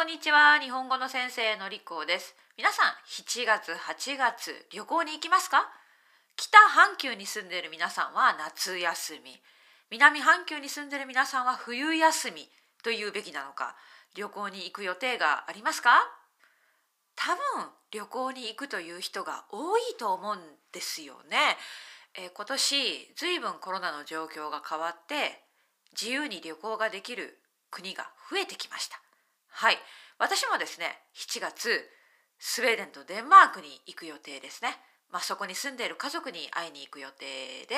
こんにちは。日本語の先生のりこです。皆さん7月8月旅行に行きますか？北半球に住んでいる皆さんは夏休み。南半球に住んでいる皆さんは冬休みというべきなのか？旅行に行く予定がありますか？多分旅行に行くという人が多いと思うんですよね。え、今年ずいぶんコロナの状況が変わって自由に旅行ができる国が増えてきました。はい。私もですね7月スウェーデンとデンマークに行く予定ですね。まあ、そこに住んでいる家族に会いに行く予定で、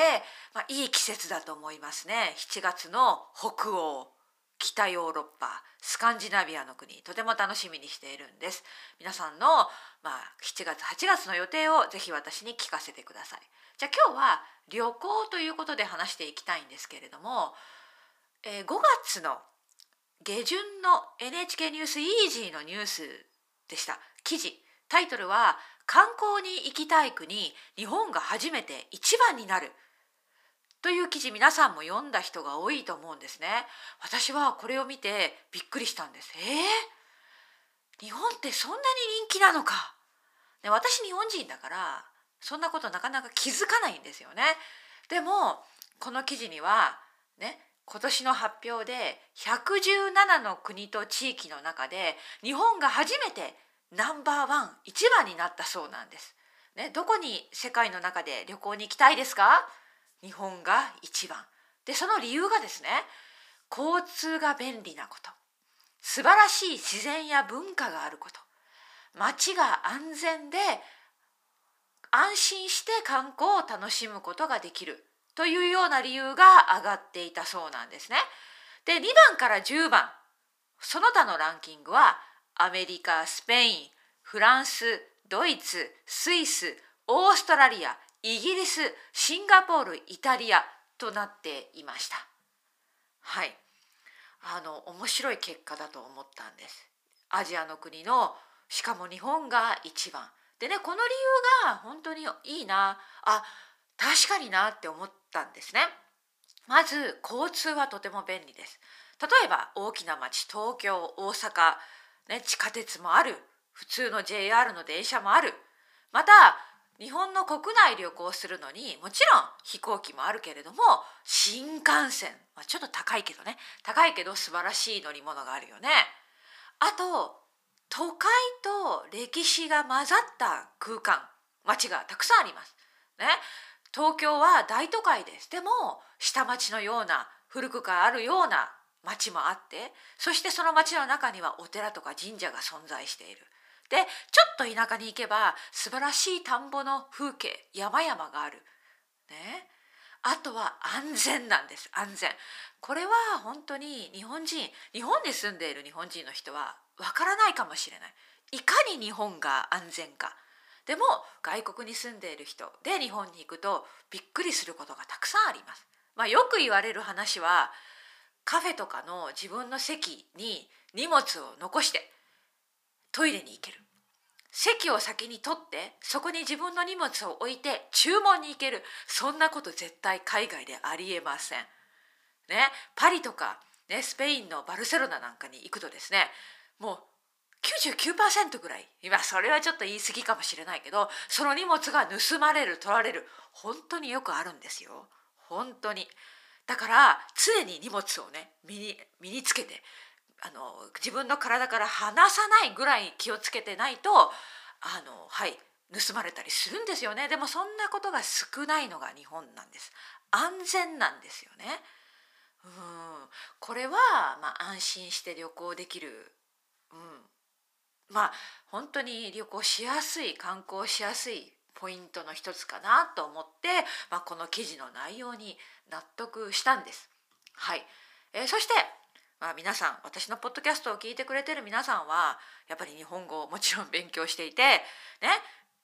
まあ、いい季節だと思いますね。7月の北欧北ヨーロッパスカンジナビアの国とても楽しみにしているんです。皆さんの、まあ、7月8月の予定をぜひ私に聞かせてください。じゃあ今日は旅行ということで話していきたいんですけれども、えー、5月の下旬の NHK ニュースイージーのニュースでした。記事。タイトルは観光に行きたい国日本が初めて一番になる。という記事皆さんも読んだ人が多いと思うんですね。私はこれを見てびっくりしたんです。えー、日本ってそんなに人気なのか、ね、私日本人だからそんなことなかなか気づかないんですよね。でもこの記事にはね今年の発表で117の国と地域の中で日本が初めてナンバーワン一番になったそうなんです。ね、どこに世界の中で旅行に行きたいですか？日本が一番。でその理由がですね交通が便利なこと素晴らしい自然や文化があること街が安全で安心して観光を楽しむことができるというような理由が挙がっていたそうなんですね。で2番から10番その他のランキングはアメリカスペインフランスドイツスイスオーストラリアイギリスシンガポールイタリアとなっていました。はい。あの面白い結果だと思ったんです。アジアの国のしかも日本が一番。でねこの理由が本当にいいな。あ確かになって思ったんですね。まず交通はとても便利です。例えば大きな町東京大阪ね、地下鉄もある。普通の JR の電車もある。また日本の国内旅行するのにもちろん飛行機もあるけれども新幹線、まあ、ちょっと高いけどね。高いけど素晴らしい乗り物があるよね。あと都会と歴史が混ざった空間。街がたくさんあります。ね、東京は大都会ですでも下町のような古くからあるような町もあってそしてその町の中にはお寺とか神社が存在している。でちょっと田舎に行けば素晴らしい田んぼの風景山々がある。ね、あとは安全なんです安全。これは本当に日本人日本に住んでいる日本人の人はわからないかもしれない。いかに日本が安全か。でも外国に住んでいる人で日本に行くとびっくりすることがたくさんあります。まあ、よく言われる話はカフェとかの自分の席に荷物を残してトイレに行ける席を先に取ってそこに自分の荷物を置いて注文に行けるそんなこと絶対海外でありえません。ねパリとか、ね、スペインのバルセロナなんかに行くとですねもう99%ぐらい。今それはちょっと言い過ぎかもしれないけどその荷物が盗まれる取られる本当によくあるんですよ本当にだから常に荷物をね身に身につけてあの自分の体から離さないぐらい気をつけてないとあのはい盗まれたりするんですよねでもそんなことが少ないのが日本なんです安全なんですよねうんこれは、まあ、安心して旅行できる、まあ本当に旅行しやすい観光しやすいポイントの一つかなと思って、まあ、この記事の内容に納得したんです。はい、えー、そして、まあ、皆さん私のポッドキャストを聞いてくれてる皆さんはやっぱり日本語をもちろん勉強していてね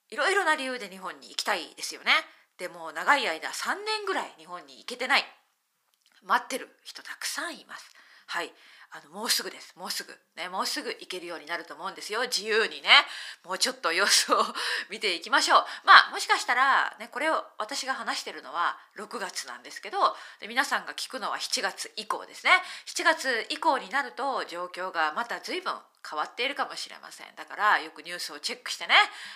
いろいろな理由で日本に行きたいですよね。でも長い間3年ぐらい日本に行けてない待ってる人たくさんいます。はい。あのもうすぐです。もうすぐ。ねもうすぐ行けるようになると思うんですよ。自由にね。もうちょっと様子を 見ていきましょう。まあもしかしたらねこれを私が話してるのは6月なんですけど皆さんが聞くのは7月以降ですね。7月以降になると状況がまた随分変わっているかもしれません。だからよくニュースをチェックしてね。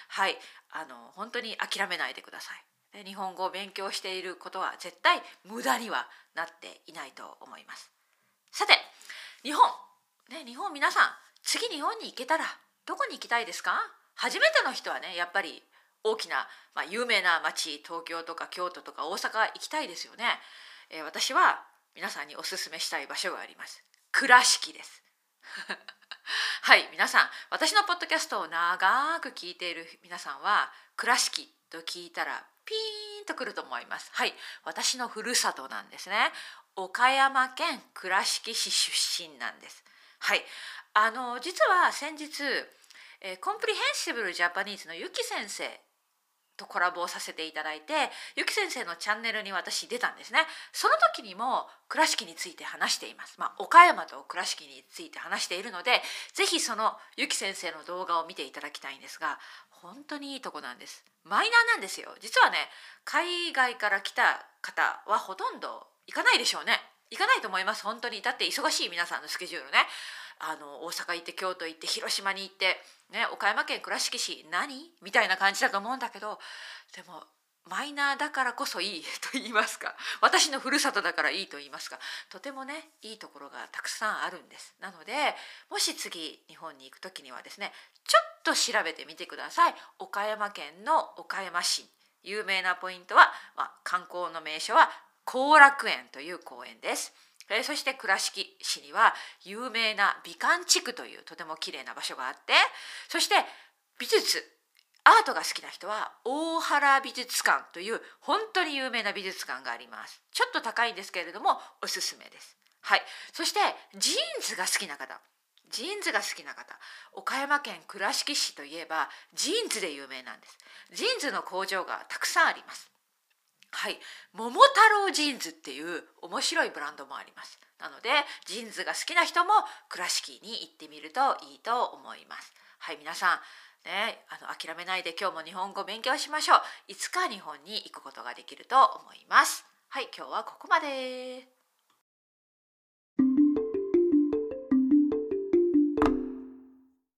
はい。あの本当に諦めないでください。日本語を勉強していることは絶対無駄にはなっていないと思います。さて日本。ね日本皆さん次日本に行けたらどこに行きたいですか？初めての人はねやっぱり大きな、まあ、有名な町東京とか京都とか大阪行きたいですよね、えー、私は皆さんにおすすめしたい場所があります。倉敷です。はい皆さん私のポッドキャストを長く聞いている皆さんは倉敷と聞いたらピーンとくると思います。はい。私のふるさとなんですね。岡山県倉敷市出身なんです。はい、あの実は先日、えー、コンプリヘンシブルジャパニーズのゆき先生とコラボをさせていただいてゆき先生のチャンネルに私出たんですね。その時にも倉敷について話しています、まあ、岡山と倉敷について話しているので是非そのゆき先生の動画を見ていただきたいんですが本当にいいとこなんです。マイナーなんですよ。実はね海外から来た方はほとんど行かないでしょうね。行かないと思います。本当に。だって忙しい皆さんのスケジュールね。あの大阪行って京都行って広島に行って、ね、岡山県倉敷市何？みたいな感じだと思うんだけどでもマイナーだからこそいいと言いますか。私のふるさとだからいいと言いますか。とてもねいいところがたくさんあるんです。なのでもし次日本に行く時にはですねちょっと調べてみてください。岡山県の岡山市。有名なポイントは、まあ、観光の名所は後楽園という公園です。えー、そして倉敷市には有名な美観地区というとても綺麗な場所があってそして美術アートが好きな人は大原美術館という本当に有名な美術館があります。ちょっと高いんですけれどもおすすめです。はい。そしてジーンズが好きな方。ジーンズが好きな方。岡山県倉敷市といえばジーンズで有名なんです。ジーンズの工場がたくさんあります。はい。桃太郎ジーンズっていう面白いブランドもあります。なのでジーンズが好きな人も倉敷に行ってみるといいと思います。はい皆さんね、あの諦めないで今日も日本語勉強しましょう。いつか日本に行くことができると思います。はい今日はここまで。